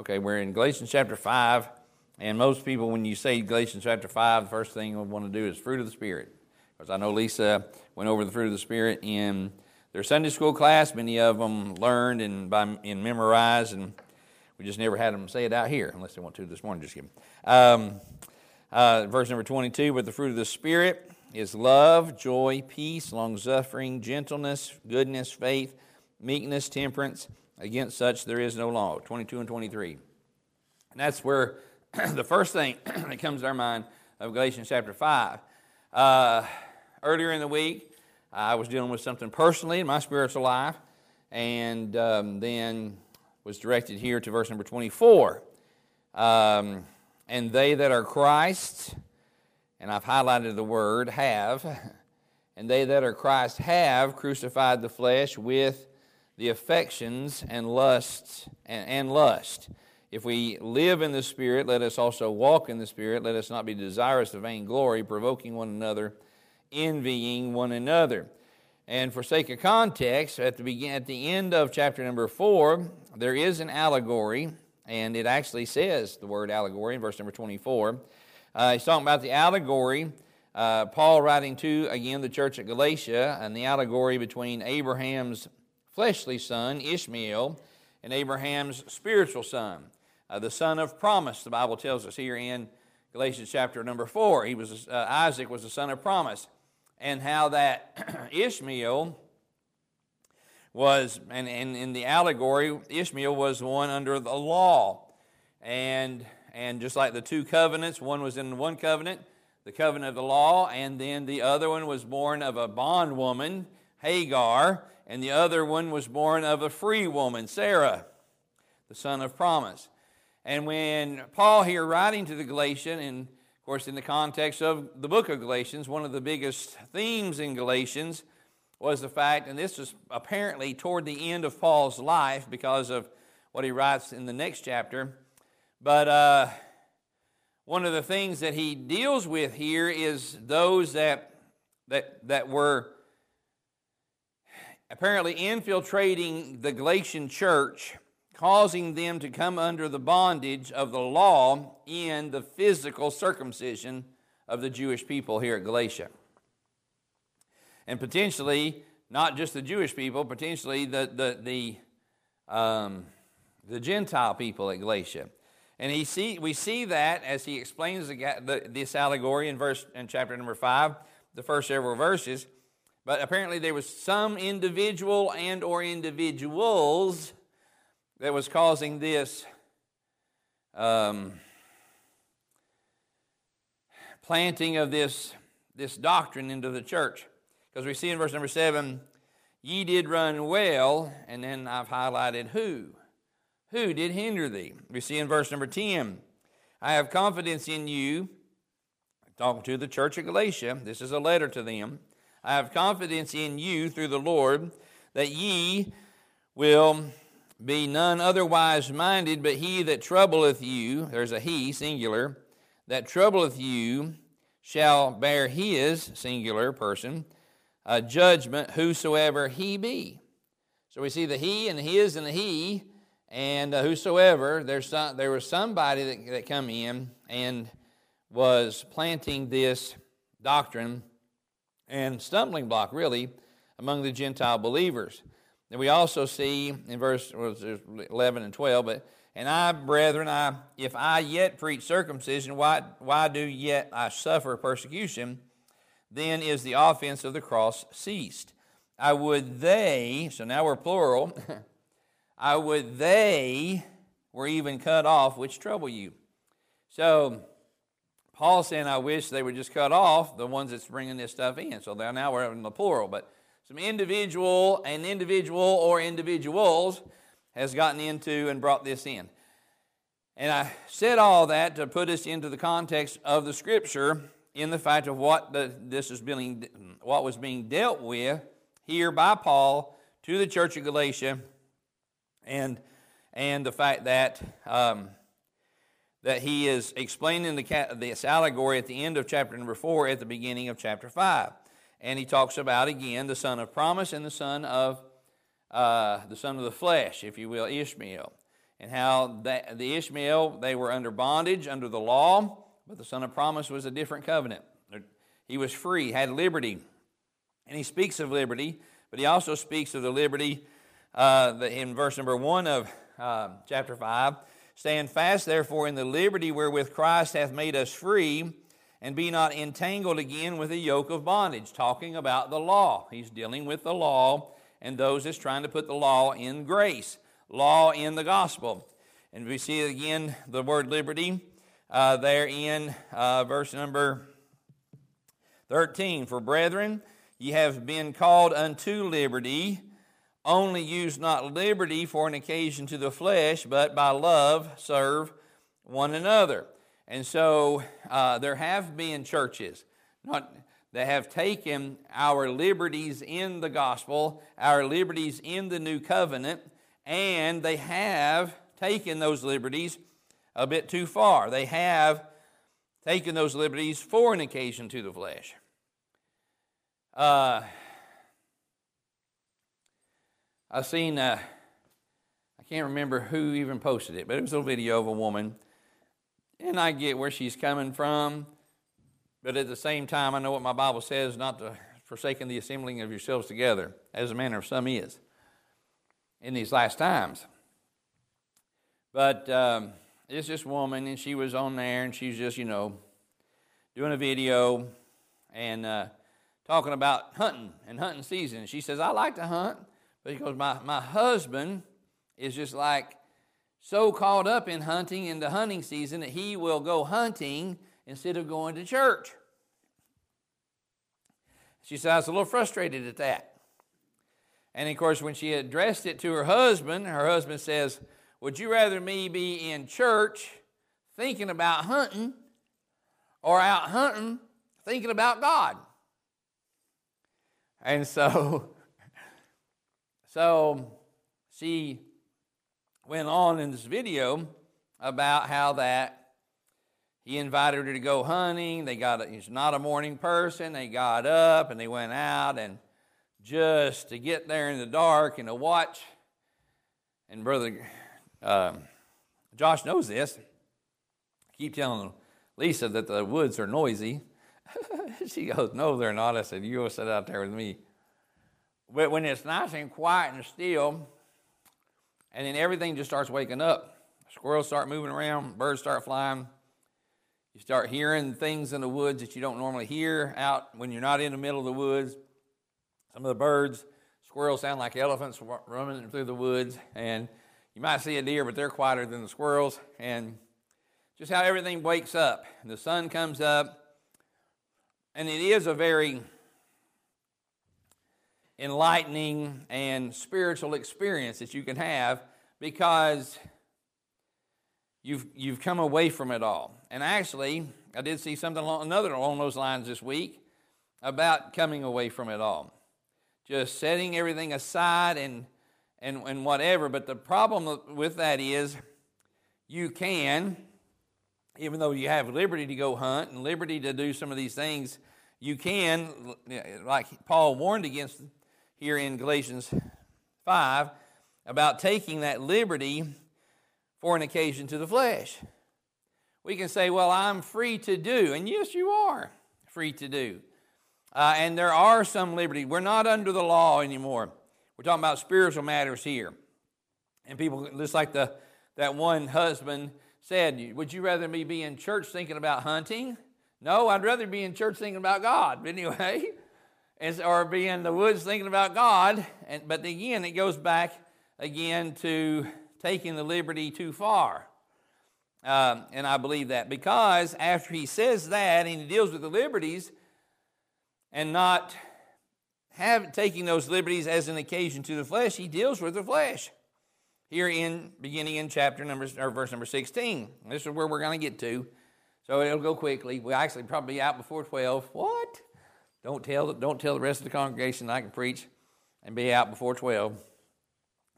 Okay, we're in Galatians chapter 5, and most people, when you say Galatians chapter 5, the first thing we want to do is fruit of the Spirit. Because I know Lisa went over the fruit of the Spirit in their Sunday school class. Many of them learned and, by, and memorized, and we just never had them say it out here, unless they want to this morning. Just kidding. Um, uh, verse number 22 But the fruit of the Spirit is love, joy, peace, long suffering, gentleness, goodness, faith, meekness, temperance. Against such there is no law. 22 and 23. And that's where the first thing that comes to our mind of Galatians chapter 5. Uh, earlier in the week, I was dealing with something personally in my spiritual life, and um, then was directed here to verse number 24. Um, and they that are Christ, and I've highlighted the word have, and they that are Christ have crucified the flesh with the affections and lusts and, and lust. If we live in the Spirit, let us also walk in the Spirit. Let us not be desirous of vainglory, provoking one another, envying one another. And for sake of context, at the, begin, at the end of chapter number four, there is an allegory, and it actually says the word allegory in verse number 24. Uh, he's talking about the allegory. Uh, Paul writing to, again, the church at Galatia, and the allegory between Abraham's fleshly son, Ishmael, and Abraham's spiritual son, uh, the son of promise, the Bible tells us here in Galatians chapter number 4. He was, uh, Isaac was the son of promise. And how that Ishmael was, and, and in the allegory, Ishmael was one under the law. And, and just like the two covenants, one was in one covenant, the covenant of the law, and then the other one was born of a bondwoman, Hagar, and the other one was born of a free woman, Sarah, the son of promise. And when Paul here writing to the Galatian, and of course in the context of the book of Galatians, one of the biggest themes in Galatians was the fact, and this was apparently toward the end of Paul's life because of what he writes in the next chapter. But uh, one of the things that he deals with here is those that that that were apparently infiltrating the Galatian church, causing them to come under the bondage of the law in the physical circumcision of the Jewish people here at Galatia. And potentially, not just the Jewish people, potentially the, the, the, um, the Gentile people at Galatia. And he see, we see that as he explains the, the, this allegory in verse in chapter number five, the first several verses. But apparently there was some individual and or individuals that was causing this um, planting of this, this doctrine into the church. Because we see in verse number 7, ye did run well, and then I've highlighted who. Who did hinder thee? We see in verse number 10, I have confidence in you, talking to the church of Galatia. This is a letter to them. I have confidence in you through the Lord that ye will be none otherwise minded, but he that troubleth you, there's a he, singular, that troubleth you shall bear his, singular person, a judgment, whosoever he be. So we see the he and the his and the he, and uh, whosoever, there's some, there was somebody that, that come in and was planting this doctrine and stumbling block, really, among the Gentile believers. And we also see in verse 11 and 12, but and I, brethren, I if I yet preach circumcision, why why do yet I suffer persecution? Then is the offense of the cross ceased. I would they, so now we're plural, I would they were even cut off, which trouble you. So Paul saying, I wish they would just cut off the ones that's bringing this stuff in. So now we're in the plural. But some individual, an individual or individuals has gotten into and brought this in. And I said all that to put us into the context of the Scripture in the fact of what the, this is being, what was being dealt with here by Paul to the church of Galatia, and and the fact that um, that he is explaining the, this allegory at the end of chapter number 4 at the beginning of chapter 5 and he talks about again the son of promise and the son of uh, the son of the flesh if you will ishmael and how that, the Ishmael, they were under bondage, under the law, but the son of promise was a different covenant. He was free, had liberty. And he speaks of liberty, but he also speaks of the liberty uh, in verse number 1 of uh, chapter 5. Stand fast, therefore, in the liberty wherewith Christ hath made us free, and be not entangled again with the yoke of bondage. Talking about the law. He's dealing with the law and those that's trying to put the law in grace, law in the gospel. And we see again the word liberty uh, there in uh, verse number 13. For brethren, ye have been called unto liberty. Only use not liberty for an occasion to the flesh, but by love serve one another. And so uh, there have been churches not, that have taken our liberties in the gospel, our liberties in the new covenant, and they have taken those liberties a bit too far. They have taken those liberties for an occasion to the flesh. Uh, I seen, uh, I can't remember who even posted it, but it was a video of a woman. And I get where she's coming from, but at the same time, I know what my Bible says not to forsaken the assembling of yourselves together, as a manner of some is in these last times. But um, it's this woman, and she was on there, and she's just, you know, doing a video and uh, talking about hunting and hunting season. She says, I like to hunt, because my, my husband is just like so caught up in hunting in the hunting season that he will go hunting instead of going to church. She said, I was a little frustrated at that. And of course, when she addressed it to her husband, her husband says, Would you rather me be in church thinking about hunting or out hunting thinking about God? And so So she went on in this video about how that he invited her to go hunting. They got he's not a morning person. They got up and they went out and just to get there in the dark and to watch. And brother um, Josh knows this. I keep telling Lisa that the woods are noisy. she goes, "No, they're not." I said, "You go sit out there with me." But when it's nice and quiet and still, and then everything just starts waking up. Squirrels start moving around, birds start flying. You start hearing things in the woods that you don't normally hear out when you're not in the middle of the woods. Some of the birds, squirrels sound like elephants running through the woods, and you might see a deer, but they're quieter than the squirrels. And just how everything wakes up. The sun comes up, and it is a very enlightening and spiritual experience that you can have because you've, you've come away from it all. And actually, I did see something along, another along those lines this week about coming away from it all. Just setting everything aside and, and, and whatever. But the problem with that is you can, even though you have liberty to go hunt and liberty to do some of these things, you can, like Paul warned against here in Galatians 5 about taking that liberty for an occasion to the flesh. We can say, Well, I'm free to do. And yes, you are free to do. Uh, and there are some liberty. We're not under the law anymore. We're talking about spiritual matters here. And people, just like the, that one husband said, Would you rather me be in church thinking about hunting? No, I'd rather be in church thinking about God. But anyway, or be in the woods thinking about God. And, but again, it goes back again to taking the liberty too far. Um, and I believe that because after he says that and he deals with the liberties and not have taking those liberties as an occasion to the flesh, he deals with the flesh. Here in beginning in chapter number or verse number 16. This is where we're going to get to. So it'll go quickly. We'll actually probably out before 12. What? Don't tell, don't tell the rest of the congregation I can preach and be out before 12.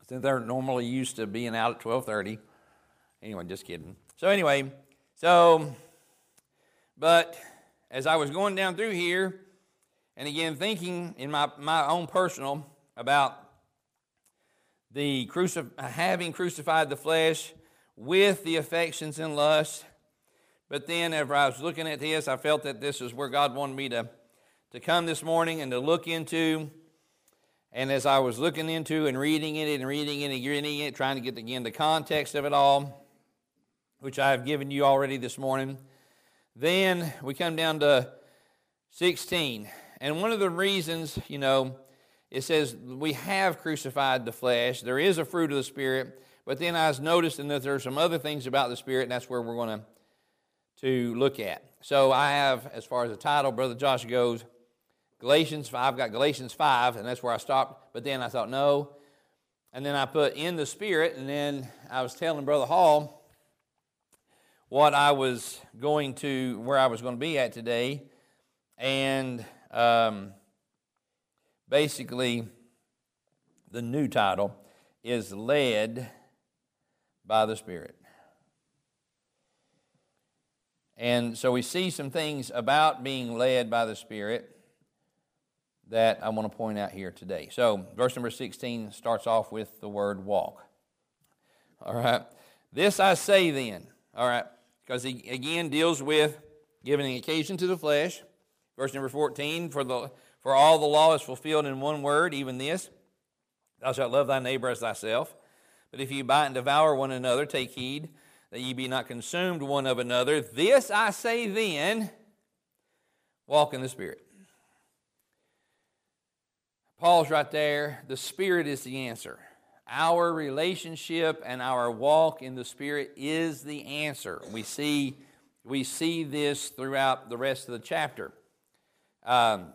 Since they're normally used to being out at 12.30. Anyway, just kidding. So anyway, so, but as I was going down through here, and again thinking in my, my own personal about the crucif- having crucified the flesh with the affections and lusts. But then, as I was looking at this, I felt that this is where God wanted me to, to come this morning and to look into. And as I was looking into and reading it and reading it and reading it, trying to get again the context of it all, which I have given you already this morning, then we come down to 16. And one of the reasons, you know, it says we have crucified the flesh. There is a fruit of the Spirit. But then I was noticing that there are some other things about the Spirit, and that's where we're going to, to look at. So I have, as far as the title, Brother Josh goes, Galatians 5. I've got Galatians 5, and that's where I stopped. But then I thought, no. And then I put in the Spirit, and then I was telling Brother Hall what I was going to, where I was going to be at today. And um, basically, the new title is Led by the Spirit. And so we see some things about being led by the Spirit that I want to point out here today. So, verse number 16 starts off with the word walk. All right. This I say then, all right, because he again deals with giving occasion to the flesh. Verse number 14, for, the, for all the law is fulfilled in one word, even this Thou shalt love thy neighbor as thyself. But if ye bite and devour one another, take heed that ye be not consumed one of another. This I say then walk in the Spirit. Paul's right there. The Spirit is the answer. Our relationship and our walk in the Spirit is the answer. We see, we see this throughout the rest of the chapter. Um,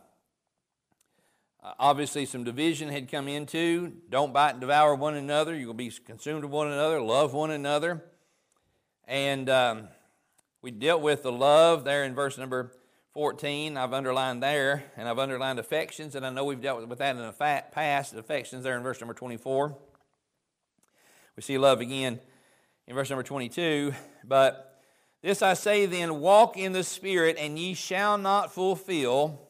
obviously, some division had come into. Don't bite and devour one another. You will be consumed with one another. Love one another. And um, we dealt with the love there in verse number 14. I've underlined there, and I've underlined affections, and I know we've dealt with that in the past. Affections there in verse number 24. We see love again in verse number 22. But this I say then walk in the Spirit, and ye shall not fulfill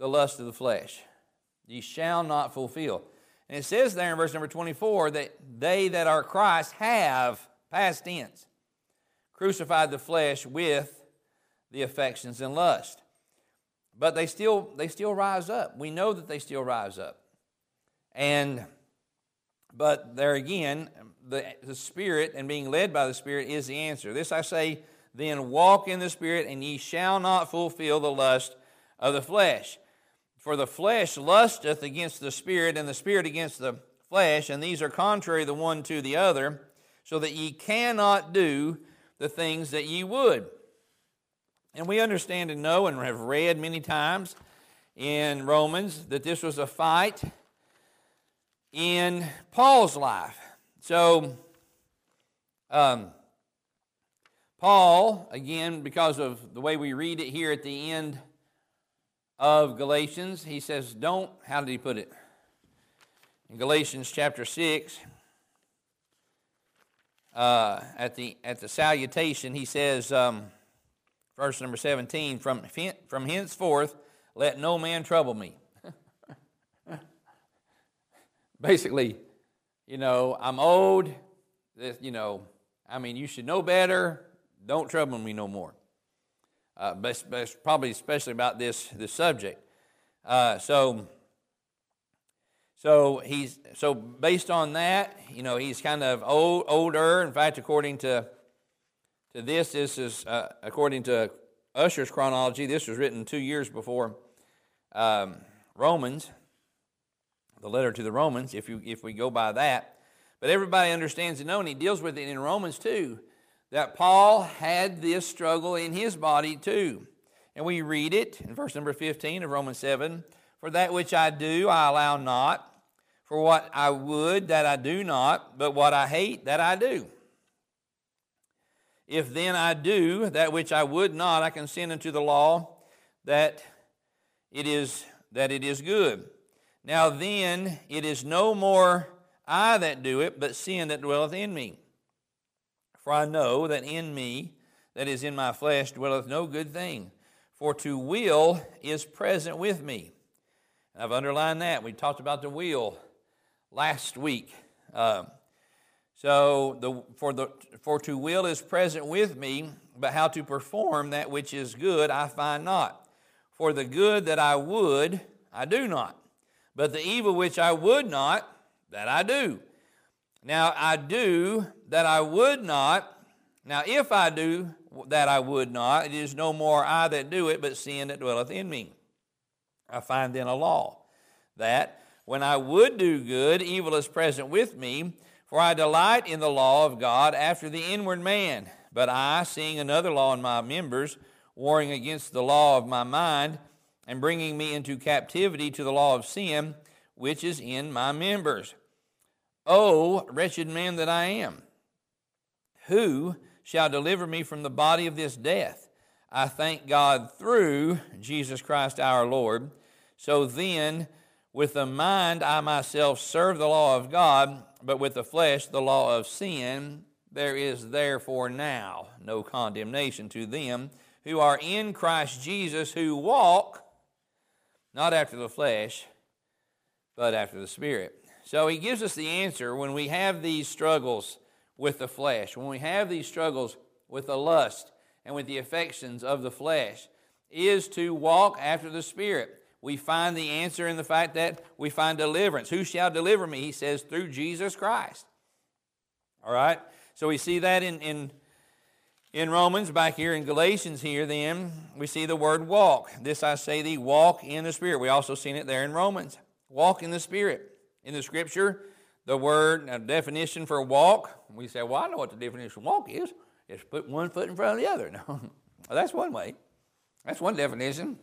the lust of the flesh. Ye shall not fulfill. And it says there in verse number 24 that they that are Christ have, past tense, crucified the flesh with the affections and lust. But they still they still rise up. We know that they still rise up. And but there again, the, the Spirit and being led by the Spirit is the answer. This I say, then walk in the Spirit, and ye shall not fulfill the lust of the flesh. For the flesh lusteth against the spirit, and the spirit against the flesh, and these are contrary the one to the other, so that ye cannot do the things that ye would. And we understand and know and have read many times in Romans that this was a fight in Paul's life. So, um, Paul, again, because of the way we read it here at the end of Galatians, he says, Don't, how did he put it? In Galatians chapter 6, uh, at, the, at the salutation, he says, um, verse number 17, from, from henceforth, let no man trouble me. Basically, you know, I'm old, you know, I mean, you should know better, don't trouble me no more uh, but probably especially about this, this subject. Uh, so, so he's so based on that, you know, he's kind of old, older. In fact, according to to this, this is uh, according to Ussher's chronology. This was written two years before um, Romans, the letter to the Romans. If you if we go by that, but everybody understands and knows, and he deals with it in Romans too that Paul had this struggle in his body too. And we read it in verse number 15 of Romans 7 For that which I do, I allow not. For what I would, that I do not. But what I hate, that I do. If then I do that which I would not, I consent unto the law that it is that it is good. Now then, it is no more I that do it, but sin that dwelleth in me. For I know that in me, that is in my flesh, dwelleth no good thing. For to will is present with me. I've underlined that. We talked about the will last week. Uh, so the for the for to will is present with me, but how to perform that which is good I find not. For the good that I would I do not, but the evil which I would not that I do. Now I do that I would not. Now if I do that I would not, it is no more I that do it, but sin that dwelleth in me. I find then a law that when I would do good, evil is present with me. For I delight in the law of God after the inward man. But I, seeing another law in my members, warring against the law of my mind, and bringing me into captivity to the law of sin, which is in my members. O wretched man that I am, who shall deliver me from the body of this death? I thank God through Jesus Christ our Lord. So then, with the mind I myself serve the law of God but with the flesh the law of sin, there is therefore now no condemnation to them who are in Christ Jesus, who walk not after the flesh, but after the Spirit. So he gives us the answer when we have these struggles with the flesh, when we have these struggles with the lust and with the affections of the flesh, is to walk after the Spirit we find the answer in the fact that we find deliverance. Who shall deliver me? He says, through Jesus Christ. All right? So we see that in, in, in Romans, back here in Galatians, here then, we see the word walk. This I say thee, walk in the Spirit. We also seen it there in Romans. Walk in the Spirit. In the Scripture, the word, a definition for walk, we say, well, I know what the definition of walk is. It's put one foot in front of the other. No, well, that's one way. That's one definition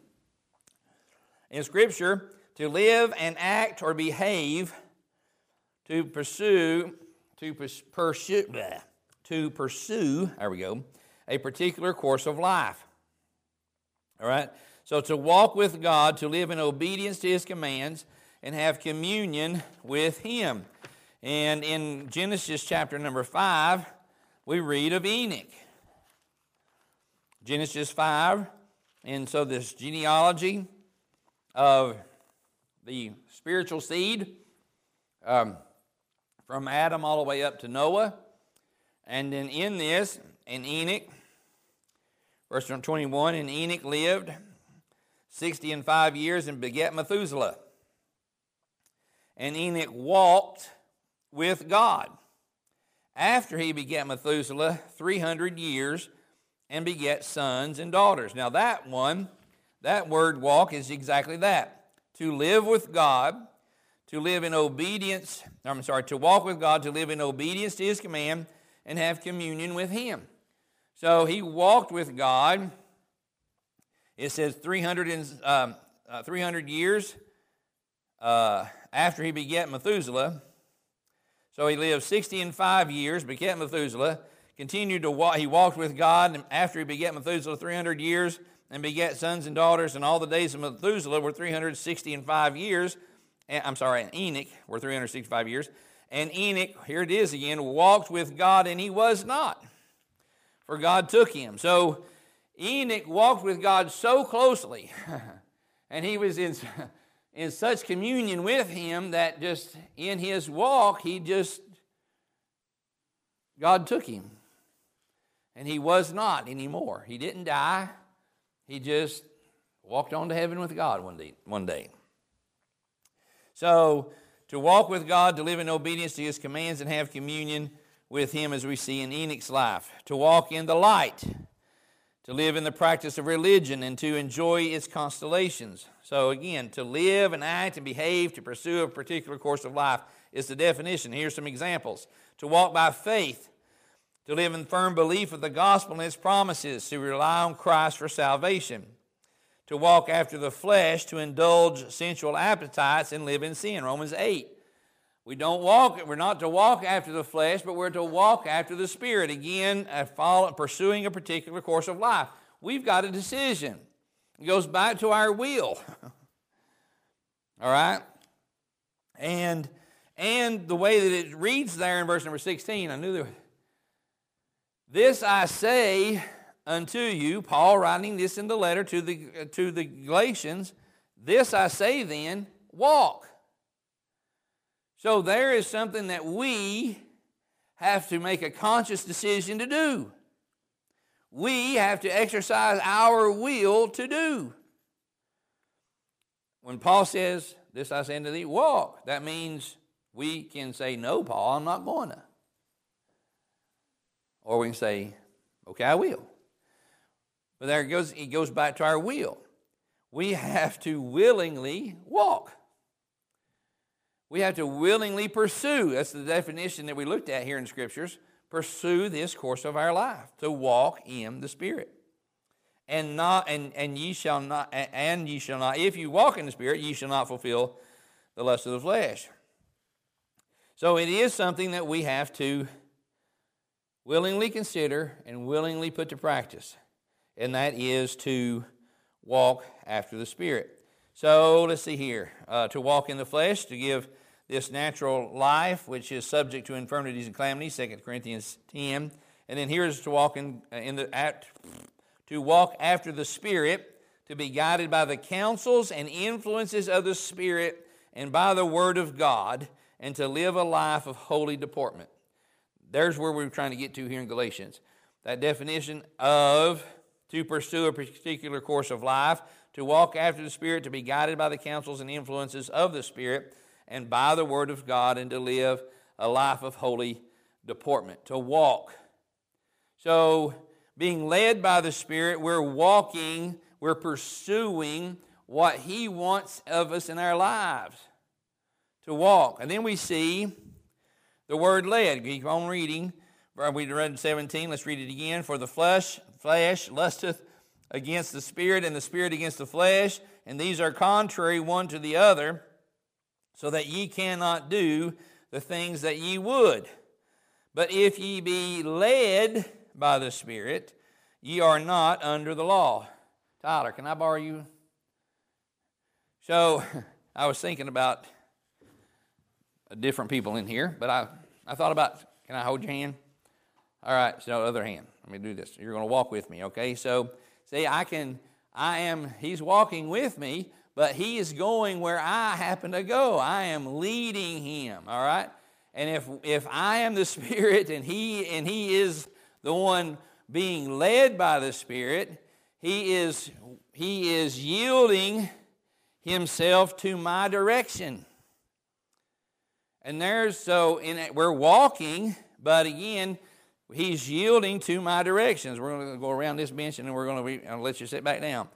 in Scripture to live and act or behave, to pursue, to pursue, to pursue, there we go, a particular course of life. All right? So to walk with God, to live in obedience to His commands, and have communion with Him. And in Genesis chapter number 5, we read of Enoch. Genesis 5, and so this genealogy of the spiritual seed um, from Adam all the way up to Noah. And then in this, in Enoch, verse 21, and Enoch lived 60 and 5 years and begat Methuselah. And Enoch walked with God. After he begat Methuselah, 300 years, and begat sons and daughters. Now, that one that word walk is exactly that to live with God, to live in obedience, I'm sorry, to walk with God, to live in obedience to His command, and have communion with Him. So he walked with God. It says 300, and, um, uh, 300 years uh, after he begat Methuselah. So he lived 60 and 5 years, begat Methuselah, continued to walk. He walked with God, and after he begat Methuselah 300 years, and begat sons and daughters, and all the days of Methuselah were 360 and five years. I'm sorry, Enoch were 365 years. And Enoch, here it is again, walked with God, and he was not, for God took him. So Enoch walked with God so closely, and he was in, in such communion with him that just in his walk, he just, God took him. And he was not anymore. He didn't die. He just walked on to heaven with God one day. One day. So, to walk with God, to live in obedience to His commands, and have communion with Him as we see in Enoch's life. To walk in the light, to live in the practice of religion, and to enjoy its constellations. So, again, to live and act and behave, to pursue a particular course of life is the definition. Here's some examples. To walk by faith, to live in firm belief of the gospel and its promises, to rely on Christ for salvation, to walk after the flesh, to indulge sensual appetites and live in sin. Romans 8. We don't walk, we're not to walk after the flesh, but we're to walk after the Spirit. Again, a follow, pursuing a particular course of life. We've got a decision. It goes back to our will. All right? And and the way that it reads there in verse number 16, I knew there this I say unto you, Paul writing this in the letter to the, to the Galatians, this I say then, walk. So there is something that we have to make a conscious decision to do. We have to exercise our will to do. When Paul says, This I say unto thee, walk, that means we can say, No, Paul, I'm not going to. Or we can say, Okay, I will. But there it goes, it goes back to our will. We have to willingly walk. We have to willingly pursue. That's the definition that we looked at here in scriptures. Pursue this course of our life, to walk in the Spirit. And not and, and ye shall not and ye shall not, if you walk in the Spirit, ye shall not fulfill the lust of the flesh. So it is something that we have to willingly consider and willingly put to practice, and that is to walk after the Spirit. So let's see here. Uh, to walk in the flesh, to give this natural life, which is subject to infirmities and calamities, 2 Corinthians 10. And then here's to walk in, uh, in the at, to walk after the Spirit, to be guided by the counsels and influences of the Spirit and by the Word of God, and to live a life of holy deportment. There's where we're trying to get to here in Galatians. That definition of to pursue a particular course of life, to walk after the Spirit, to be guided by the counsels and influences of the Spirit, and by the Word of God, and to live a life of holy deportment, to walk. So, being led by the Spirit, we're walking, we're pursuing what He wants of us in our lives to walk. And then we see the word led. Keep on reading. We read 17. Let's read it again. For the flesh, flesh lusteth against the spirit, and the spirit against the flesh, and these are contrary one to the other, so that ye cannot do the things that ye would. But if ye be led by the Spirit, ye are not under the law. Tyler, can I borrow you? So, I was thinking about different people in here, but I, I thought about can I hold your hand? All right, so other hand. Let me do this. You're going to walk with me, okay? So, see, I can, I am, he's walking with me, but he is going where I happen to go. I am leading him, all right? And if, if I am the Spirit and he, and he is the one being led by the Spirit, he is, he is yielding himself to my direction. And there's so in we're walking, but again, he's yielding to my directions. We're going to go around this bench and then we're going to let you sit back down.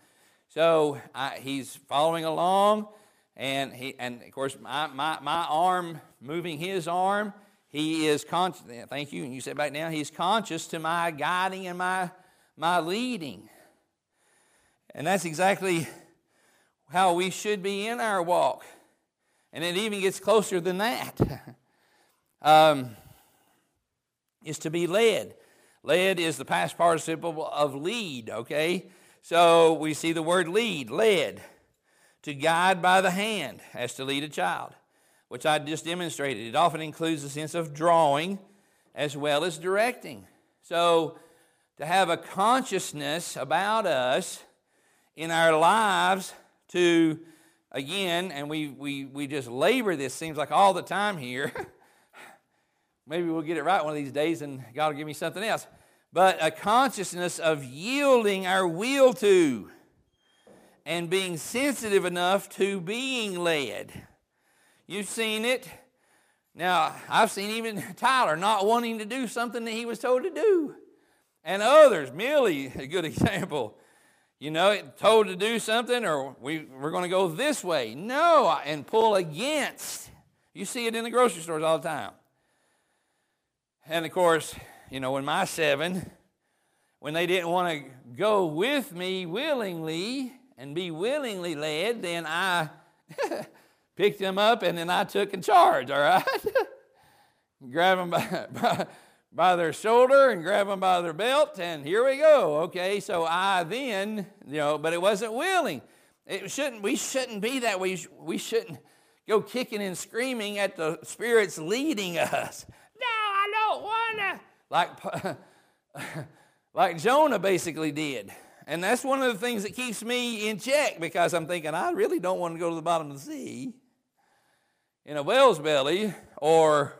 So I, he's following along, and he and of course my, my, my arm moving his arm. He is conscious. Thank you. And you sit back down. He's conscious to my guiding and my my leading. And that's exactly how we should be in our walk. And it even gets closer than that. um, is to be led. Led is the past participle of lead, okay? So we see the word lead, led. To guide by the hand, as to lead a child, which I just demonstrated. It often includes a sense of drawing as well as directing. So to have a consciousness about us in our lives to again, and we, we, we just labor this, seems like all the time here. Maybe we'll get it right one of these days and God will give me something else. But a consciousness of yielding our will to and being sensitive enough to being led. You've seen it. Now, I've seen even Tyler not wanting to do something that he was told to do. And others, Millie, a good example, you know, told to do something or we, we're going to go this way. No, and pull against. You see it in the grocery stores all the time. And of course, you know, when my seven, when they didn't want to go with me willingly and be willingly led, then I picked them up and then I took in charge, all right? Grab them by, by, by their shoulder and grab them by their belt, and here we go. Okay, so I then, you know, but it wasn't willing. It shouldn't. We shouldn't be that way. We shouldn't go kicking and screaming at the spirits leading us. No, I don't wanna. Like, like Jonah basically did. And that's one of the things that keeps me in check because I'm thinking, I really don't want to go to the bottom of the sea. in a whale's belly or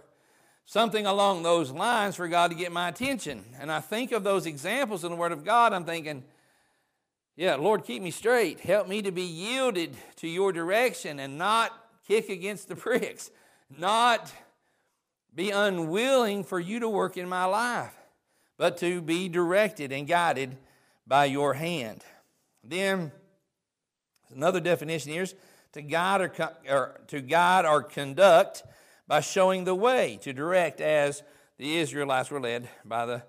something along those lines for God to get my attention. And I think of those examples in the Word of God, I'm thinking, yeah, Lord, keep me straight. Help me to be yielded to your direction and not kick against the pricks, not be unwilling for you to work in my life, but to be directed and guided by your hand. Then, another definition here is to guide or, or, to guide or conduct by showing the way, to direct as the Israelites were led by the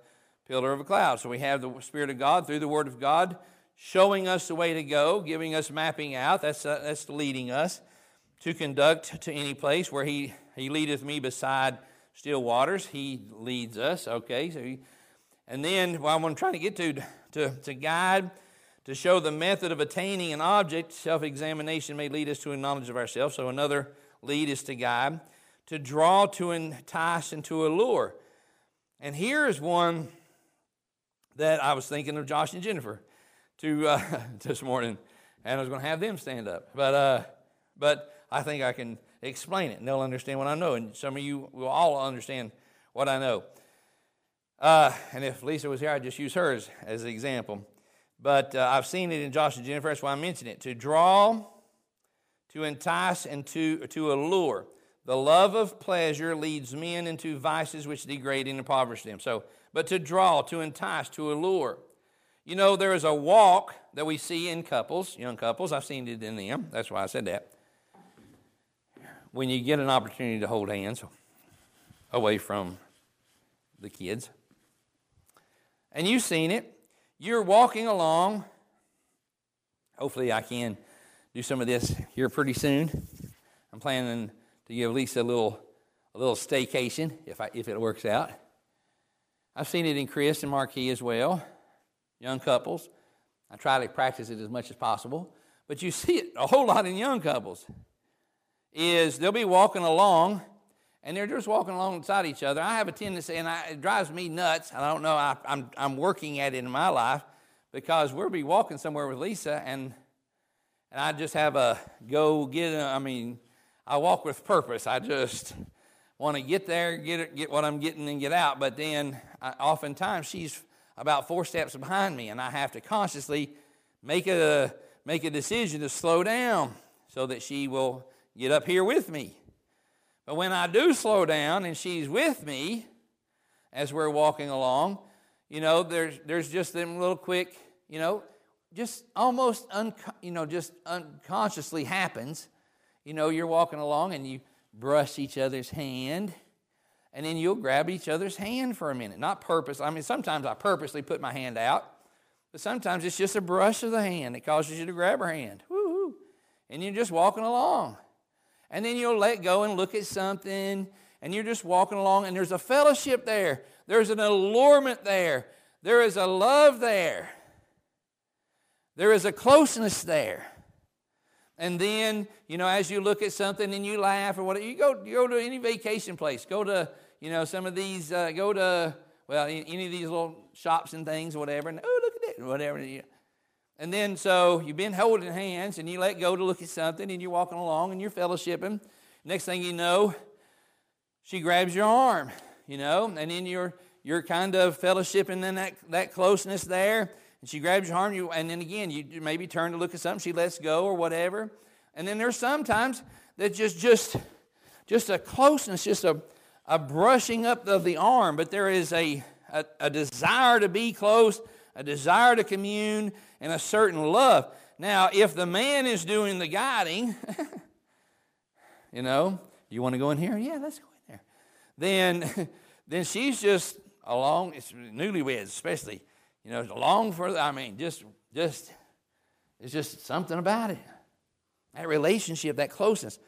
pillar of a cloud. So we have the Spirit of God through the Word of God showing us the way to go, giving us mapping out. That's, uh, that's leading us to conduct to any place where He, he leadeth me beside still waters. He leads us, okay? So he, and then what I'm trying to get to, to, to guide, to show the method of attaining an object, self examination may lead us to a knowledge of ourselves. So another lead is to guide, to draw, to entice, and to allure. And here is one that I was thinking of Josh and Jennifer to uh, this morning, and I was going to have them stand up. But, uh, but I think I can explain it, and they'll understand what I know. And some of you will all understand what I know. Uh, and if Lisa was here, I'd just use hers as an example. But uh, I've seen it in Josh and Jennifer, that's why I mention it. To draw, to entice, and to, to allure. The love of pleasure leads men into vices which degrade and impoverish them. So, but to draw, to entice, to allure. You know, there is a walk that we see in couples, young couples. I've seen it in them. That's why I said that when you get an opportunity to hold hands away from the kids, and you've seen it, you're walking along. Hopefully, I can do some of this here pretty soon. I'm planning to give Lisa a little, a little staycation if, I, if it works out. I've seen it in Chris and Marquis as well, young couples. I try to practice it as much as possible, but you see it a whole lot in young couples is they'll be walking along and they're just walking alongside each other. I have a tendency, and I, it drives me nuts. I don't know, I, I'm, I'm working at it in my life because we'll be walking somewhere with Lisa, and, and I just have a go get, I mean, I walk with purpose. I just want to get there, get, it, get what I'm getting, and get out. But then I, oftentimes she's about four steps behind me, and I have to consciously make a, make a decision to slow down so that she will get up here with me. But when I do slow down and she's with me as we're walking along, you know, there's, there's just them little quick, you know, just almost, un, you know, just unconsciously happens. You know, you're walking along and you brush each other's hand, and then you'll grab each other's hand for a minute. Not purpose. I mean, sometimes I purposely put my hand out, but sometimes it's just a brush of the hand that causes you to grab her hand. Woo-hoo. And you're just walking along. And then you'll let go and look at something, and you're just walking along, and there's a fellowship there. There's an allurement there. There is a love there. There is a closeness there. And then, you know, as you look at something and you laugh or whatever, you go, you go to any vacation place. Go to, you know, some of these, uh, go to, well, any of these little shops and things, whatever. And, oh, look at that, whatever. And then so you've been holding hands and you let go to look at something and you're walking along and you're fellowshipping. Next thing you know, she grabs your arm, you know, and then you're you're kind of fellowshipping in that, that closeness there. And she grabs your arm, you, and then again, you maybe turn to look at something, she lets go or whatever. And then there's sometimes that just just just a closeness, just a, a brushing up of the arm, but there is a, a, a desire to be close, a desire to commune, and a certain love. Now, if the man is doing the guiding, you know, you want to go in here? Yeah, let's go in there. Then, then she's just along. It's newlyweds, especially. You know, long for. I mean, just, just, it's just something about it. That relationship, that closeness,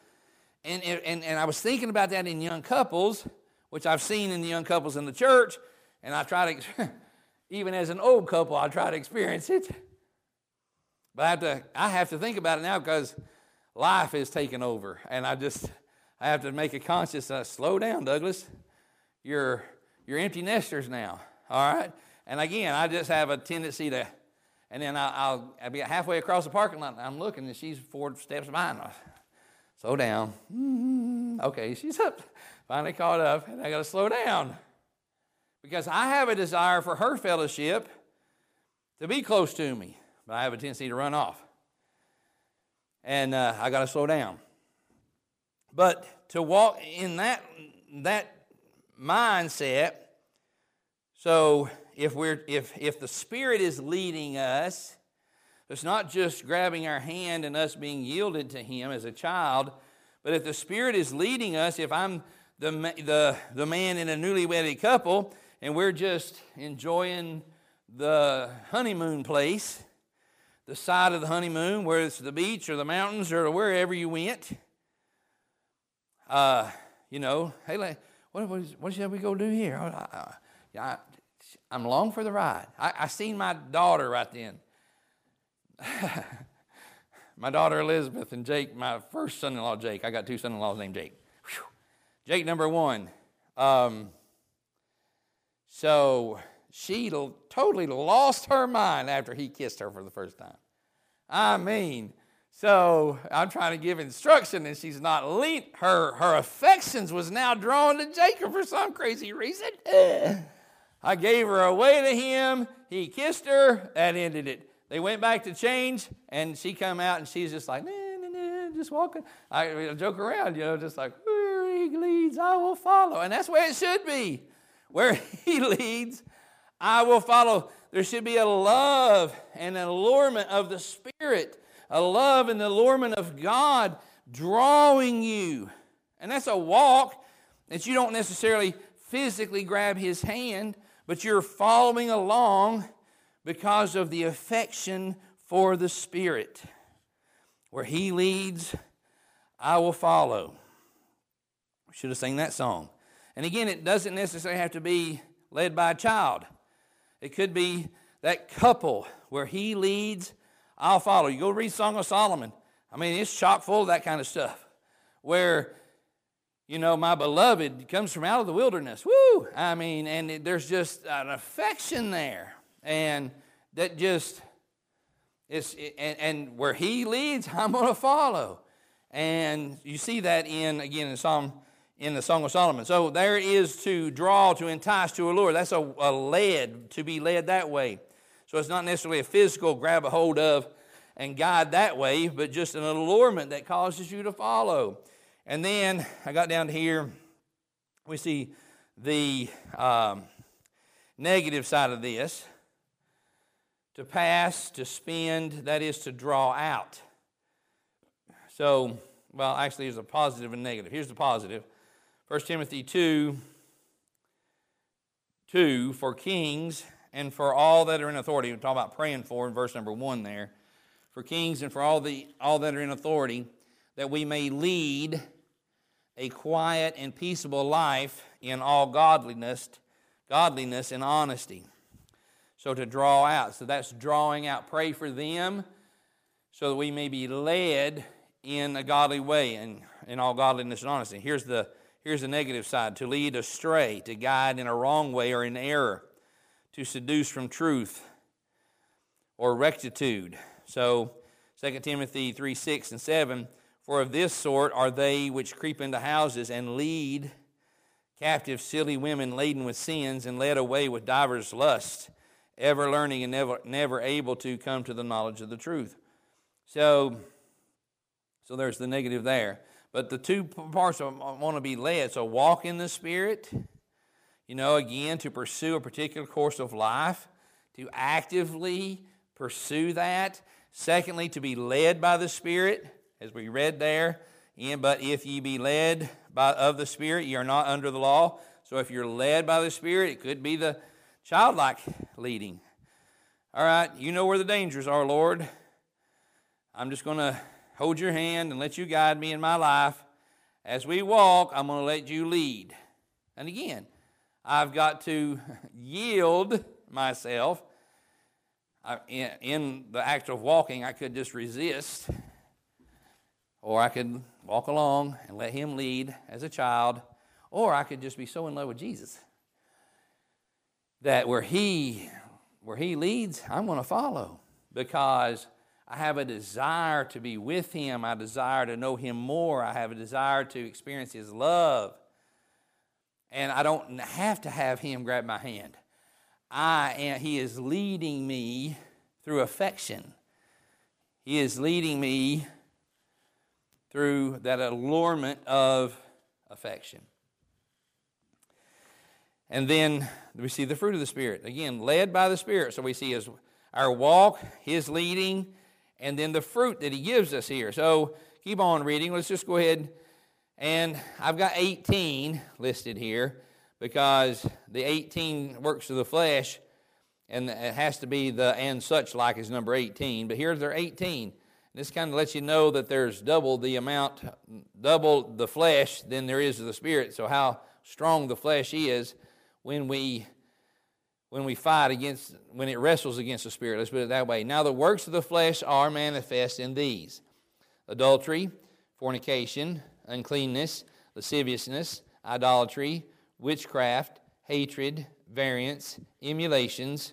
and and and I was thinking about that in young couples, which I've seen in the young couples in the church, and I try to, even as an old couple, I try to experience it. But I have to, I have to think about it now because life is taking over. And I just, I have to make a conscious, uh, slow down, Douglas. You're, you're empty nesters now, all right? And again, I just have a tendency to, and then I, will I'll be halfway across the parking lot, and I'm looking, and she's four steps behind us. slow down. Mm-hmm. Okay, she's up. Finally caught up, and I got to slow down because I have a desire for her fellowship to be close to me, but I have a tendency to run off. And uh, I got to slow down. But to walk in that, that mindset, so if, we're, if, if the Spirit is leading us, it's not just grabbing our hand and us being yielded to Him as a child, but if the Spirit is leading us, if I'm the, the, the man in a newly wedded couple and we're just enjoying the honeymoon place, the side of the honeymoon, whether it's the beach or the mountains or wherever you went, uh, you know, hey, what, what, what shall we go do here? I, I, am long for the ride. I, I seen my daughter right then. my daughter Elizabeth and Jake, my first son in law, Jake. I got two son in laws named Jake. Whew. Jake, number one. Um, so she totally lost her mind after he kissed her for the first time. I mean, so I'm trying to give instruction, and she's not lean. Her her affections was now drawn to Jacob for some crazy reason. I gave her away to him. He kissed her. That ended it. They went back to change, and she come out, and she's just like, nah, nah, nah, just walking. I joke around, you know, just like, where he leads, I will follow. And that's where it should be. Where he leads, I will follow. There should be a love and an allurement of the Spirit a love and the allurement of God drawing you. And that's a walk that you don't necessarily physically grab his hand, but you're following along because of the affection for the Spirit. Where he leads, I will follow. We should have sang that song. And again, it doesn't necessarily have to be led by a child. It could be that couple where he leads I'll follow. You go read Song of Solomon. I mean, it's chock full of that kind of stuff. Where, you know, my beloved comes from out of the wilderness. Woo! I mean, and it, there's just an affection there. And that just, it's, it, and, and where he leads, I'm going to follow. And you see that in, again, in Psalm in the Song of Solomon. So there is to draw, to entice, to allure. That's a, a led, to be led that way. So it's not necessarily a physical grab a hold of and guide that way, but just an allurement that causes you to follow. And then I got down to here, we see the um, negative side of this. To pass, to spend, that is to draw out. So, well, actually, there's a positive and negative. Here's the positive 1 Timothy 2 2 For kings and for all that are in authority. We're talking about praying for in verse number one there. For kings and for all, the, all that are in authority, that we may lead a quiet and peaceable life in all godliness, godliness and honesty. So to draw out. So that's drawing out. Pray for them so that we may be led in a godly way and in all godliness and honesty. Here's the here's the negative side to lead astray, to guide in a wrong way or in error to seduce from truth or rectitude. So 2 Timothy 3 6 and 7 For of this sort are they which creep into houses and lead captive silly women laden with sins and led away with divers lusts, ever learning and never, never able to come to the knowledge of the truth. So, so there's the negative there. But the two parts want to be led. So walk in the Spirit you know, again, to pursue a particular course of life, to actively pursue that. Secondly, to be led by the Spirit, as we read there. And, but if ye be led by, of the Spirit, ye are not under the law. So if you're led by the Spirit, it could be the childlike leading. All right, you know where the dangers are, Lord. I'm just going to hold your hand and let you guide me in my life. As we walk, I'm going to let you lead. And again, I've got to yield myself. In the act of walking, I could just resist, or I could walk along and let Him lead as a child, or I could just be so in love with Jesus that where He where He leads, I'm going to follow because I have a desire to be with Him. I desire to know Him more. I have a desire to experience His love. And I don't have to have Him grab my hand. I am, He is leading me through affection. He is leading me through that allurement of affection. And then we see the fruit of the Spirit. Again, led by the Spirit. So we see his, our walk, his leading, and then the fruit that he gives us here. So keep on reading. Let's just go ahead. And I've got 18 listed here because the 18 works of the flesh, and it has to be the and such like is number 18. But here's their 18. This kind of lets you know that there's double the amount, double the flesh than there is of the spirit. So how strong the flesh is when we when we fight against when it wrestles against the spirit. Let's put it that way. Now the works of the flesh are manifest in these: adultery, fornication, uncleanness, lasciviousness, idolatry, witchcraft, hatred, variance, emulations,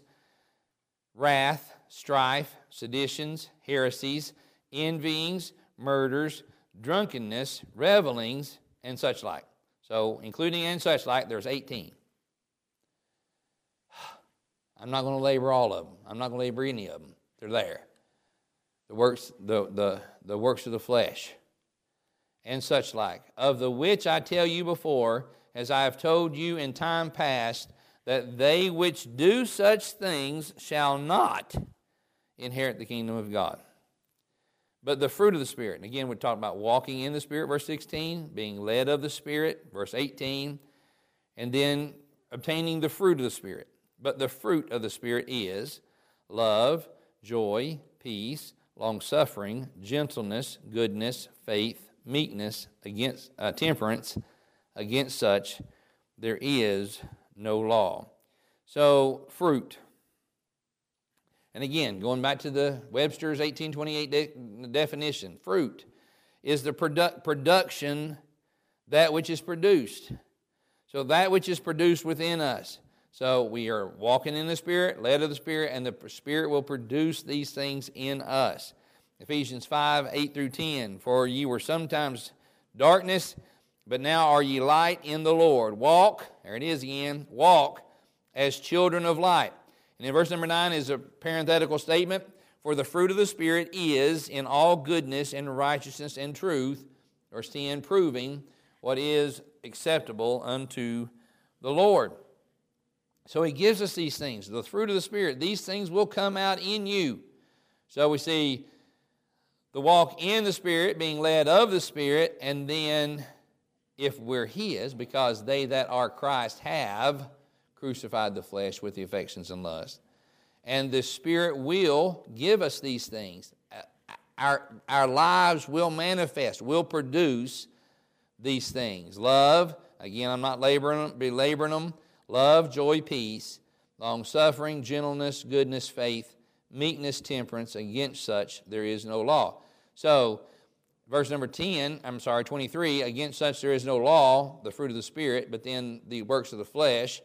wrath, strife, seditions, heresies envyings, murders, drunkenness, revelings, and such like. So, including and such like, there's 18. I'm not going to labor all of them. I'm not going to labor any of them. They're there. The works, the, the, the works of the flesh, and such like, of the which I tell you before, as I have told you in time past, that they which do such things shall not inherit the kingdom of God. But the fruit of the Spirit, and again, we're talking about walking in the Spirit, verse 16, being led of the Spirit, verse 18, and then obtaining the fruit of the Spirit. But the fruit of the Spirit is love, joy, peace, long suffering, gentleness, goodness, faith, meekness, against uh, temperance. Against such there is no law. So, fruit. And again, going back to the Webster's 1828 de- definition, fruit is the produ- production that which is produced. So that which is produced within us. So we are walking in the Spirit, led of the Spirit, and the Spirit will produce these things in us. Ephesians 5 8 through 10. For ye were sometimes darkness, but now are ye light in the Lord. Walk, there it is again, walk as children of light. And in verse number 9 is a parenthetical statement For the fruit of the Spirit is in all goodness and righteousness and truth, or sin proving what is acceptable unto the Lord. So he gives us these things, the fruit of the Spirit. These things will come out in you. So we see the walk in the Spirit, being led of the Spirit, and then if we're His, because they that are Christ have crucified the flesh with the affections and lust. And the Spirit will give us these things. Our, our lives will manifest, will produce these things. Love, again, I'm not laboring, belaboring them. Love, joy, peace, long suffering, gentleness, goodness, faith, meekness, temperance. Against such there is no law. So, verse number 10, I'm sorry, 23, against such there is no law, the fruit of the Spirit, but then the works of the flesh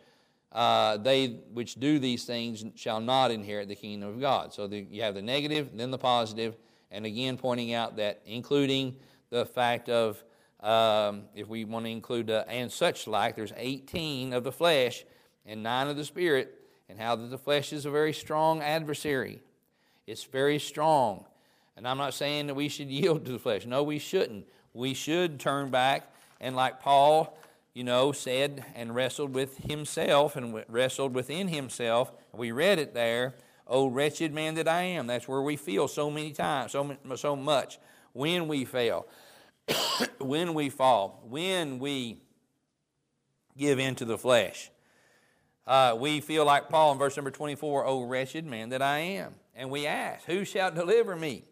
uh, they which do these things shall not inherit the kingdom of God. So the, you have the negative, then the positive, and again pointing out that including the fact of um, if we want to include uh, and such like, there's 18 of the flesh and nine of the spirit, and how the flesh is a very strong adversary. It's very strong. And I'm not saying that we should yield to the flesh. No, we shouldn't. We should turn back and, like Paul you know, said and wrestled with himself and wrestled within himself. We read it there. Oh, wretched man that I am. That's where we feel so many times, so, so much. When we fail, when we fall, when we give in to the flesh. Uh, we feel like Paul in verse number 24, Oh, wretched man that I am. And we ask, Who shall deliver me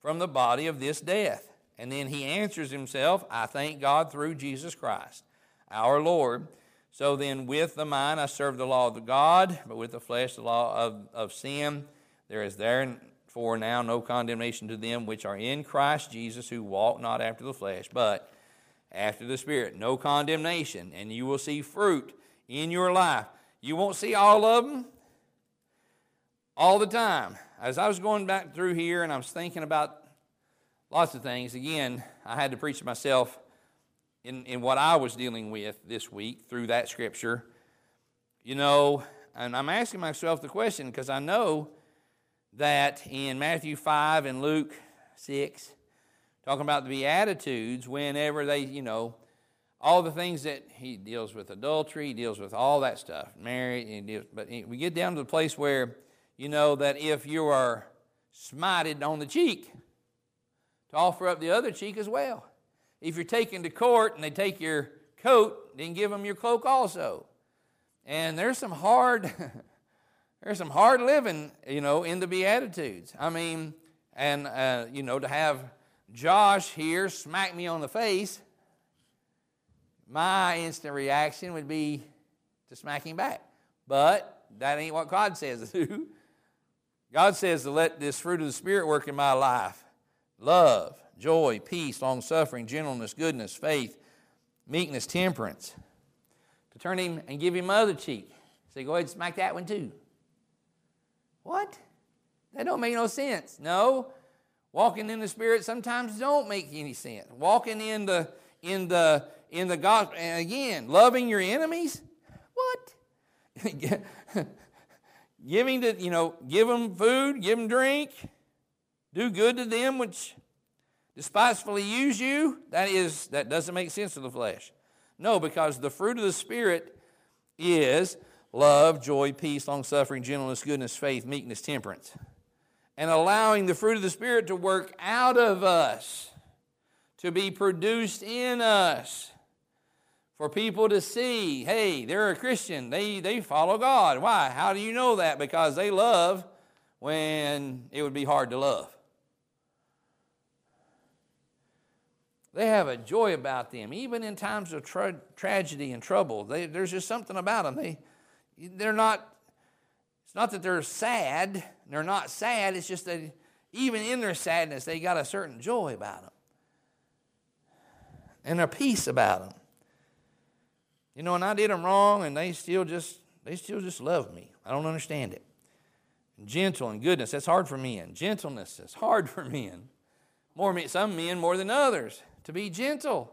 from the body of this death? And then he answers himself, I thank God through Jesus Christ our Lord. So then, with the mind I serve the law of God, but with the flesh the law of, of sin. There is therefore now no condemnation to them which are in Christ Jesus, who walk not after the flesh, but after the Spirit. No condemnation, and you will see fruit in your life. You won't see all of them all the time. as I was going back through here and I was thinking about lots of things, again, I had to preach to myself in, in what I was dealing with this week through that scripture. You know, and I'm asking myself the question because I know that in Matthew 5 and Luke 6, talking about the Beatitudes, whenever they, you know, all the things that he deals with adultery, he deals with all that stuff, marriage, deals, but we get down to the place where, you know, that if you are smited on the cheek, to offer up the other cheek as well. If you're taken to court and they take your coat, then give them your cloak also. And there's some hard, there's some hard living, you know, in the Beatitudes. I mean, and uh, you know, to have Josh here smack me on the face, my instant reaction would be to smack him back. But that ain't what God says to do. God says to let this fruit of the Spirit work in my life love, joy, peace, long suffering, gentleness, goodness, faith, meekness, temperance. To turn him and give him other cheek. Say, go ahead and smack that one too. What? That don't make no sense. No. Walking in the Spirit sometimes don't make any sense. Walking in the in the in the gospel and again, loving your enemies. What? Giving to you know, give them food, give them drink, do good to them which despitefully use you, that is that doesn't make sense to the flesh. No, because the fruit of the spirit is love, joy, peace, long suffering, gentleness, goodness, faith, meekness, temperance. And allowing the fruit of the spirit to work out of us, to be produced in us. For people to see, hey, they're a Christian. They, they follow God. Why? How do you know that? Because they love when it would be hard to love. They have a joy about them, even in times of tra- tragedy and trouble. They, there's just something about them. They, they're not. It's not that they're sad. They're not sad. It's just that even in their sadness, they got a certain joy about them, and a peace about them. You know, and I did them wrong, and they still just they still just love me. I don't understand it. Gentle and goodness, that's hard for men. Gentleness is hard for men. More some men more than others to be gentle.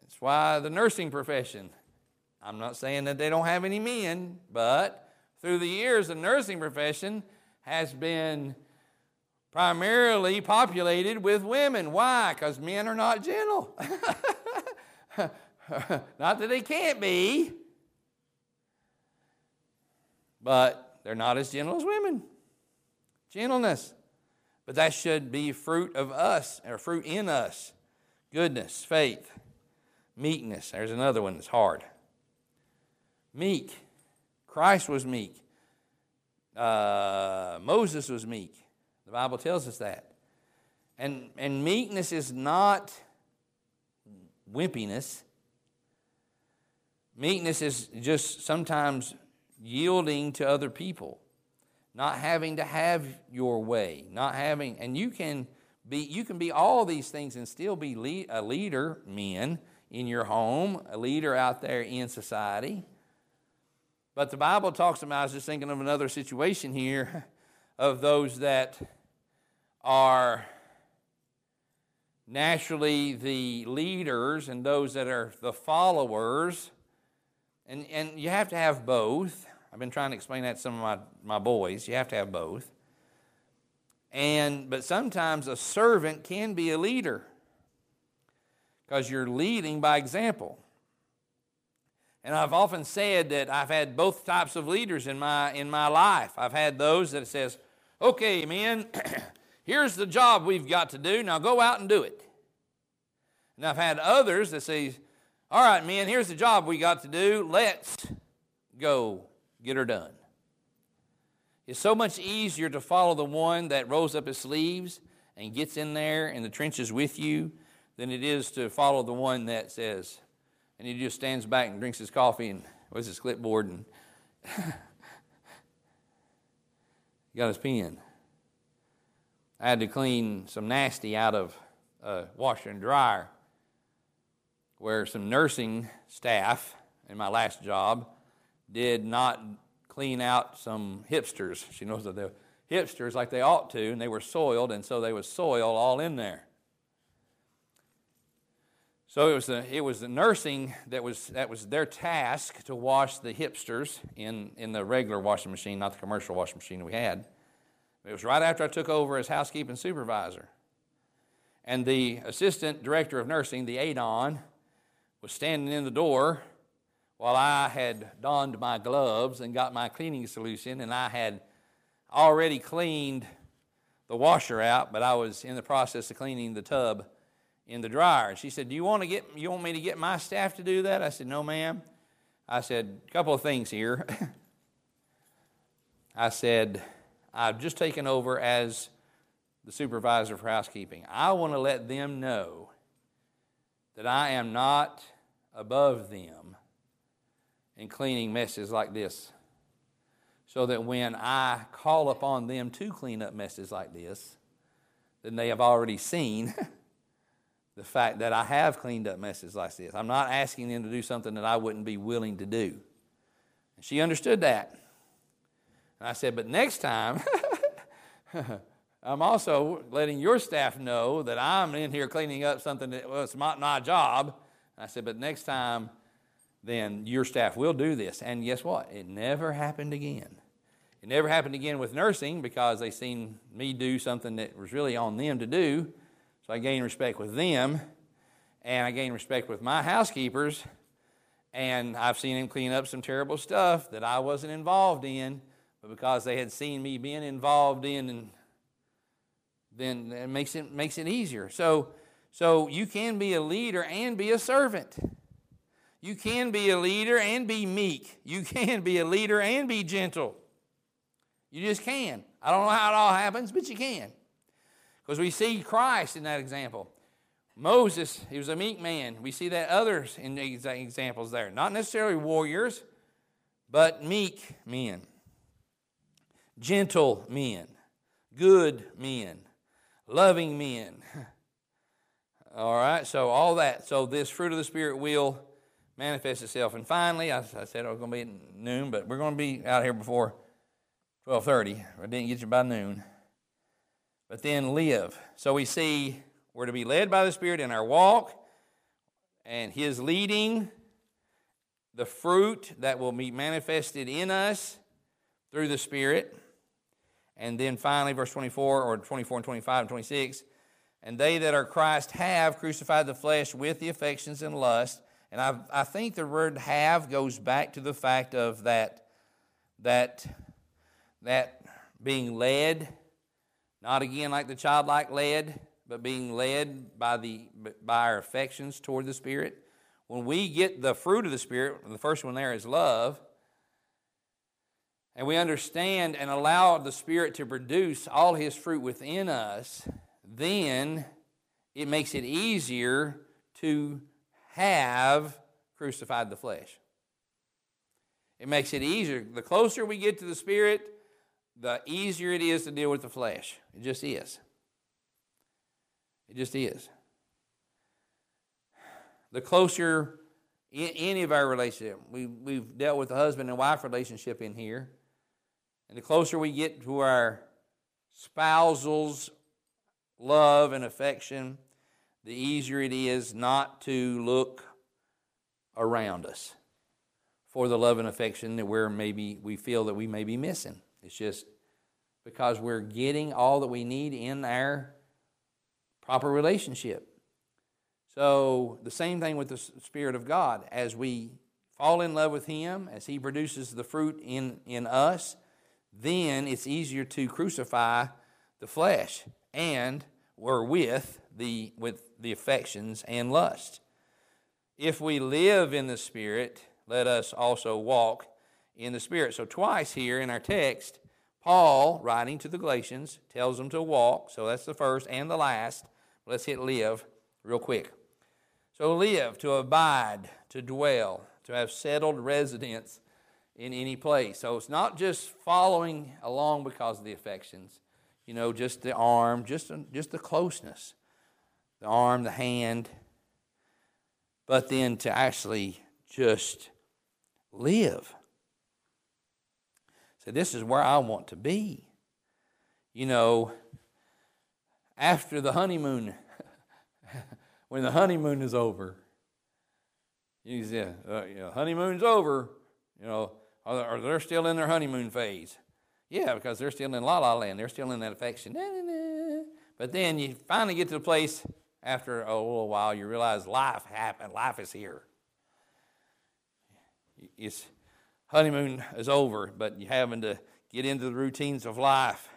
That's why the nursing profession, I'm not saying that they don't have any men, but through the years, the nursing profession has been primarily populated with women. Why? Because men are not gentle. not that they can't be, but they're not as gentle as women. Gentleness. But that should be fruit of us, or fruit in us. Goodness, faith, meekness. There's another one that's hard. Meek. Christ was meek. Uh, Moses was meek. The Bible tells us that. And, and meekness is not wimpiness. Meekness is just sometimes yielding to other people not having to have your way, not having, and you can be, you can be all these things and still be lead, a leader, men, in your home, a leader out there in society. But the Bible talks about, I was just thinking of another situation here of those that are naturally the leaders and those that are the followers. And, and you have to have both. I've been trying to explain that to some of my, my boys. You have to have both. And but sometimes a servant can be a leader because you're leading by example. And I've often said that I've had both types of leaders in my in my life. I've had those that says, "Okay, men, here's the job we've got to do. Now go out and do it." And I've had others that say, "All right, men, here's the job we got to do. Let's go get her done. It's so much easier to follow the one that rolls up his sleeves and gets in there in the trenches with you than it is to follow the one that says, and he just stands back and drinks his coffee and with his clipboard and got his pen. I had to clean some nasty out of a washer and dryer where some nursing staff in my last job did not clean out some hipsters. She knows that they're hipsters like they ought to, and they were soiled, and so they was soil all in there. So it was the it was the nursing that was that was their task to wash the hipsters in in the regular washing machine, not the commercial washing machine we had. It was right after I took over as housekeeping supervisor. And the assistant director of nursing, the ADON, was standing in the door while I had donned my gloves and got my cleaning solution, and I had already cleaned the washer out, but I was in the process of cleaning the tub in the dryer. And she said, "Do you want to get you want me to get my staff to do that?" I said, "No, ma'am." I said, "A couple of things here." I said, "I've just taken over as the supervisor for housekeeping. I want to let them know that I am not above them in cleaning messes like this. So that when I call upon them to clean up messes like this, then they have already seen the fact that I have cleaned up messes like this. I'm not asking them to do something that I wouldn't be willing to do. And she understood that. And I said, but next time, I'm also letting your staff know that I'm in here cleaning up something that well, not my job. And I said, but next time, then your staff will do this. And guess what? It never happened again. It never happened again with nursing because they seen me do something that was really on them to do. So I gained respect with them, and I gained respect with my housekeepers. And I've seen them clean up some terrible stuff that I wasn't involved in, but because they had seen me being involved in, and then it makes it makes it easier. So, so you can be a leader and be a servant. You can be a leader and be meek. You can be a leader and be gentle. You just can. I don't know how it all happens, but you can. Because we see Christ in that example. Moses, he was a meek man. We see that others in the examples there. Not necessarily warriors, but meek men, gentle men, good men, loving men. All right, so all that. So this fruit of the Spirit will manifest itself. And finally, I, I said I was going to be at noon, but we're going to be out here before 12:30. I didn't get you by noon. But then live. So we see we're to be led by the Spirit in our walk, and His leading, the fruit that will be manifested in us through the Spirit. And then finally, verse 24 or 24 and 25 and 26 and they that are Christ have crucified the flesh with the affections and lust. And I, I think the word have goes back to the fact of that, that, that being led, not again like the childlike led, but being led by, the, by our affections toward the Spirit. When we get the fruit of the Spirit, the first one there is love, and we understand and allow the Spirit to produce all His fruit within us, then it makes it easier to have crucified the flesh. It makes it easier. The closer we get to the Spirit, the easier it is to deal with the flesh. It just is. It just is. The closer in any of our relationship, we, we've dealt with the husband and wife relationship in here, and the closer we get to our spousal's love and affection, the easier it is not to look around us for the love and affection that we're maybe we feel that we may be missing. It's just because we're getting all that we need in our proper relationship. So the same thing with the Spirit of God. As we fall in love with Him, as He produces the fruit in, in us, then it's easier to crucify the flesh and or with the with the affections and lust. If we live in the Spirit, let us also walk in the Spirit. So twice here in our text, Paul, writing to the Galatians, tells them to walk. So that's the first and the last. Let's hit live real quick. So live, to abide, to dwell, to have settled residence in any place. So it's not just following along because of the affections, you know, just the arm, just, just the closeness, the arm, the hand, but then to actually just live. So, this is where I want to be. You know, after the honeymoon, when the honeymoon is over, you say, uh, you know, honeymoon's over, you know, or they're still in their honeymoon phase. Yeah, because they're still in la la land. They're still in that affection. But then you finally get to the place after a little while, you realize life happened. Life is here. It's honeymoon is over, but you're having to get into the routines of life.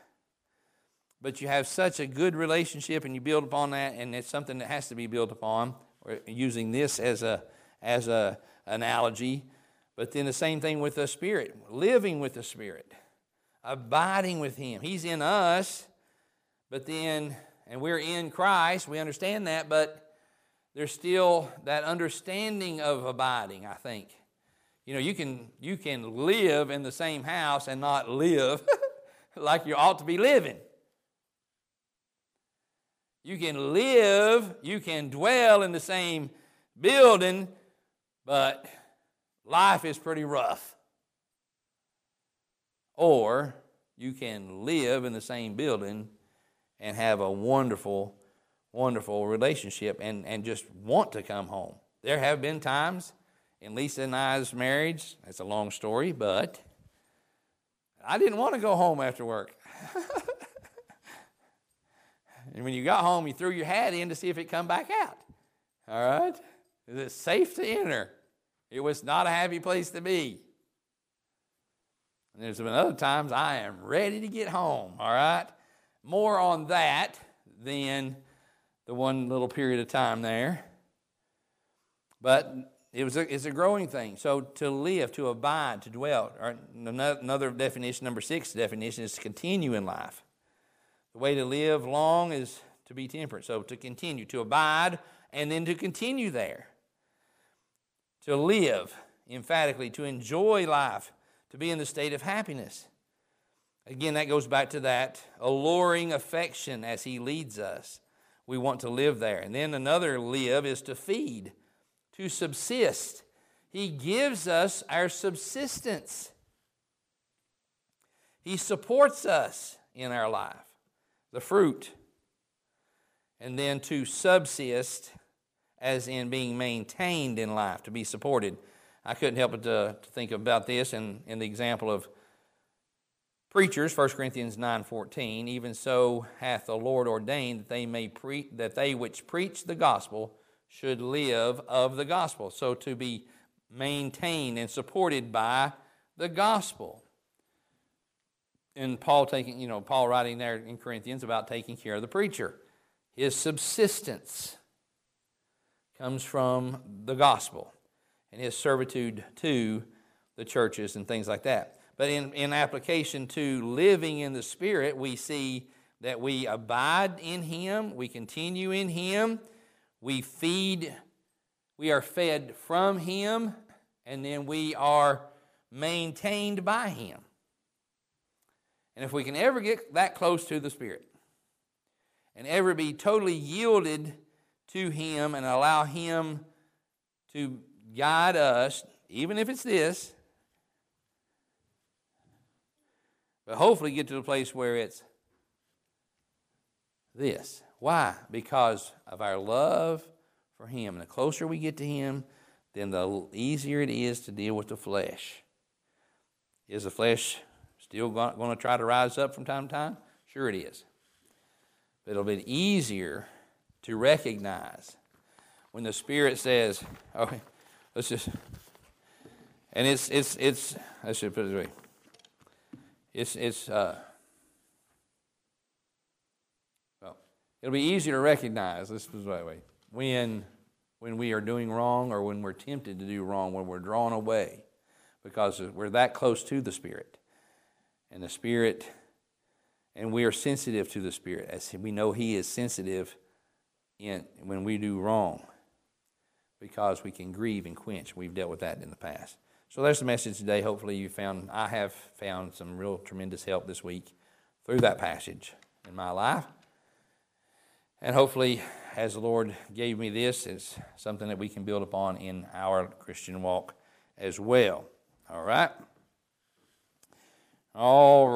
But you have such a good relationship, and you build upon that, and it's something that has to be built upon. We're using this as a as a analogy, but then the same thing with the Spirit, living with the Spirit, abiding with Him. He's in us, but then and we're in Christ. We understand that, but there's still that understanding of abiding, I think. You know, you can you can live in the same house and not live like you ought to be living. You can live, you can dwell in the same building, but life is pretty rough. Or you can live in the same building and have a wonderful, wonderful relationship and, and just want to come home. There have been times in Lisa and I's marriage, it's a long story, but I didn't want to go home after work. and when you got home, you threw your hat in to see if it come back out. All right? Is it safe to enter? It was not a happy place to be. And there's been other times I am ready to get home, all right? More on that than the one little period of time there. But it was a, it's a growing thing. So to live, to abide, to dwell. Or another definition, number six definition, is to continue in life. The way to live long is to be temperate. So to continue, to abide, and then to continue there. To live, emphatically, to enjoy life, to be in the state of happiness. Again, that goes back to that alluring affection as He leads us. We want to live there. And then another live is to feed, to subsist. He gives us our subsistence, He supports us in our life, the fruit. And then to subsist, as in being maintained in life, to be supported. I couldn't help but to, to think about this in, in the example of preachers 1 corinthians 9.14 even so hath the lord ordained that they may pre- that they which preach the gospel should live of the gospel. So to be maintained and supported by the gospel. And paul taking you know paul writing there in corinthians about taking care of the preacher. His subsistence comes from the gospel and his servitude to the churches and things like that but in, in application to living in the Spirit, we see that we abide in Him, we continue in Him, we feed, we are fed from Him, and then we are maintained by Him. And if we can ever get that close to the Spirit and ever be totally yielded to Him and allow Him to guide us, even if it's this, But hopefully get to the place where it's this. Why? Because of our love for Him. And the closer we get to Him, then the easier it is to deal with the flesh. Is the flesh still going to try to rise up from time to time? Sure, it is. But it'll be easier to recognize when the Spirit says, "Okay, let's just," and it's it's it's. I should put it this way it's, it's uh, well, it'll be easier to recognize, this is the way, when, when we are doing wrong or when we're tempted to do wrong, when we're drawn away, because we're that close to the Spirit. And the Spirit, and we are sensitive to the Spirit, as we know He is sensitive in, when we do wrong, because we can grieve and quench. We've dealt with that in the past. So there's the message today. Hopefully, you found, I have found some real tremendous help this week through that passage in my life. And hopefully, as the Lord gave me this, it's something that we can build upon in our Christian walk as well. All right? All right.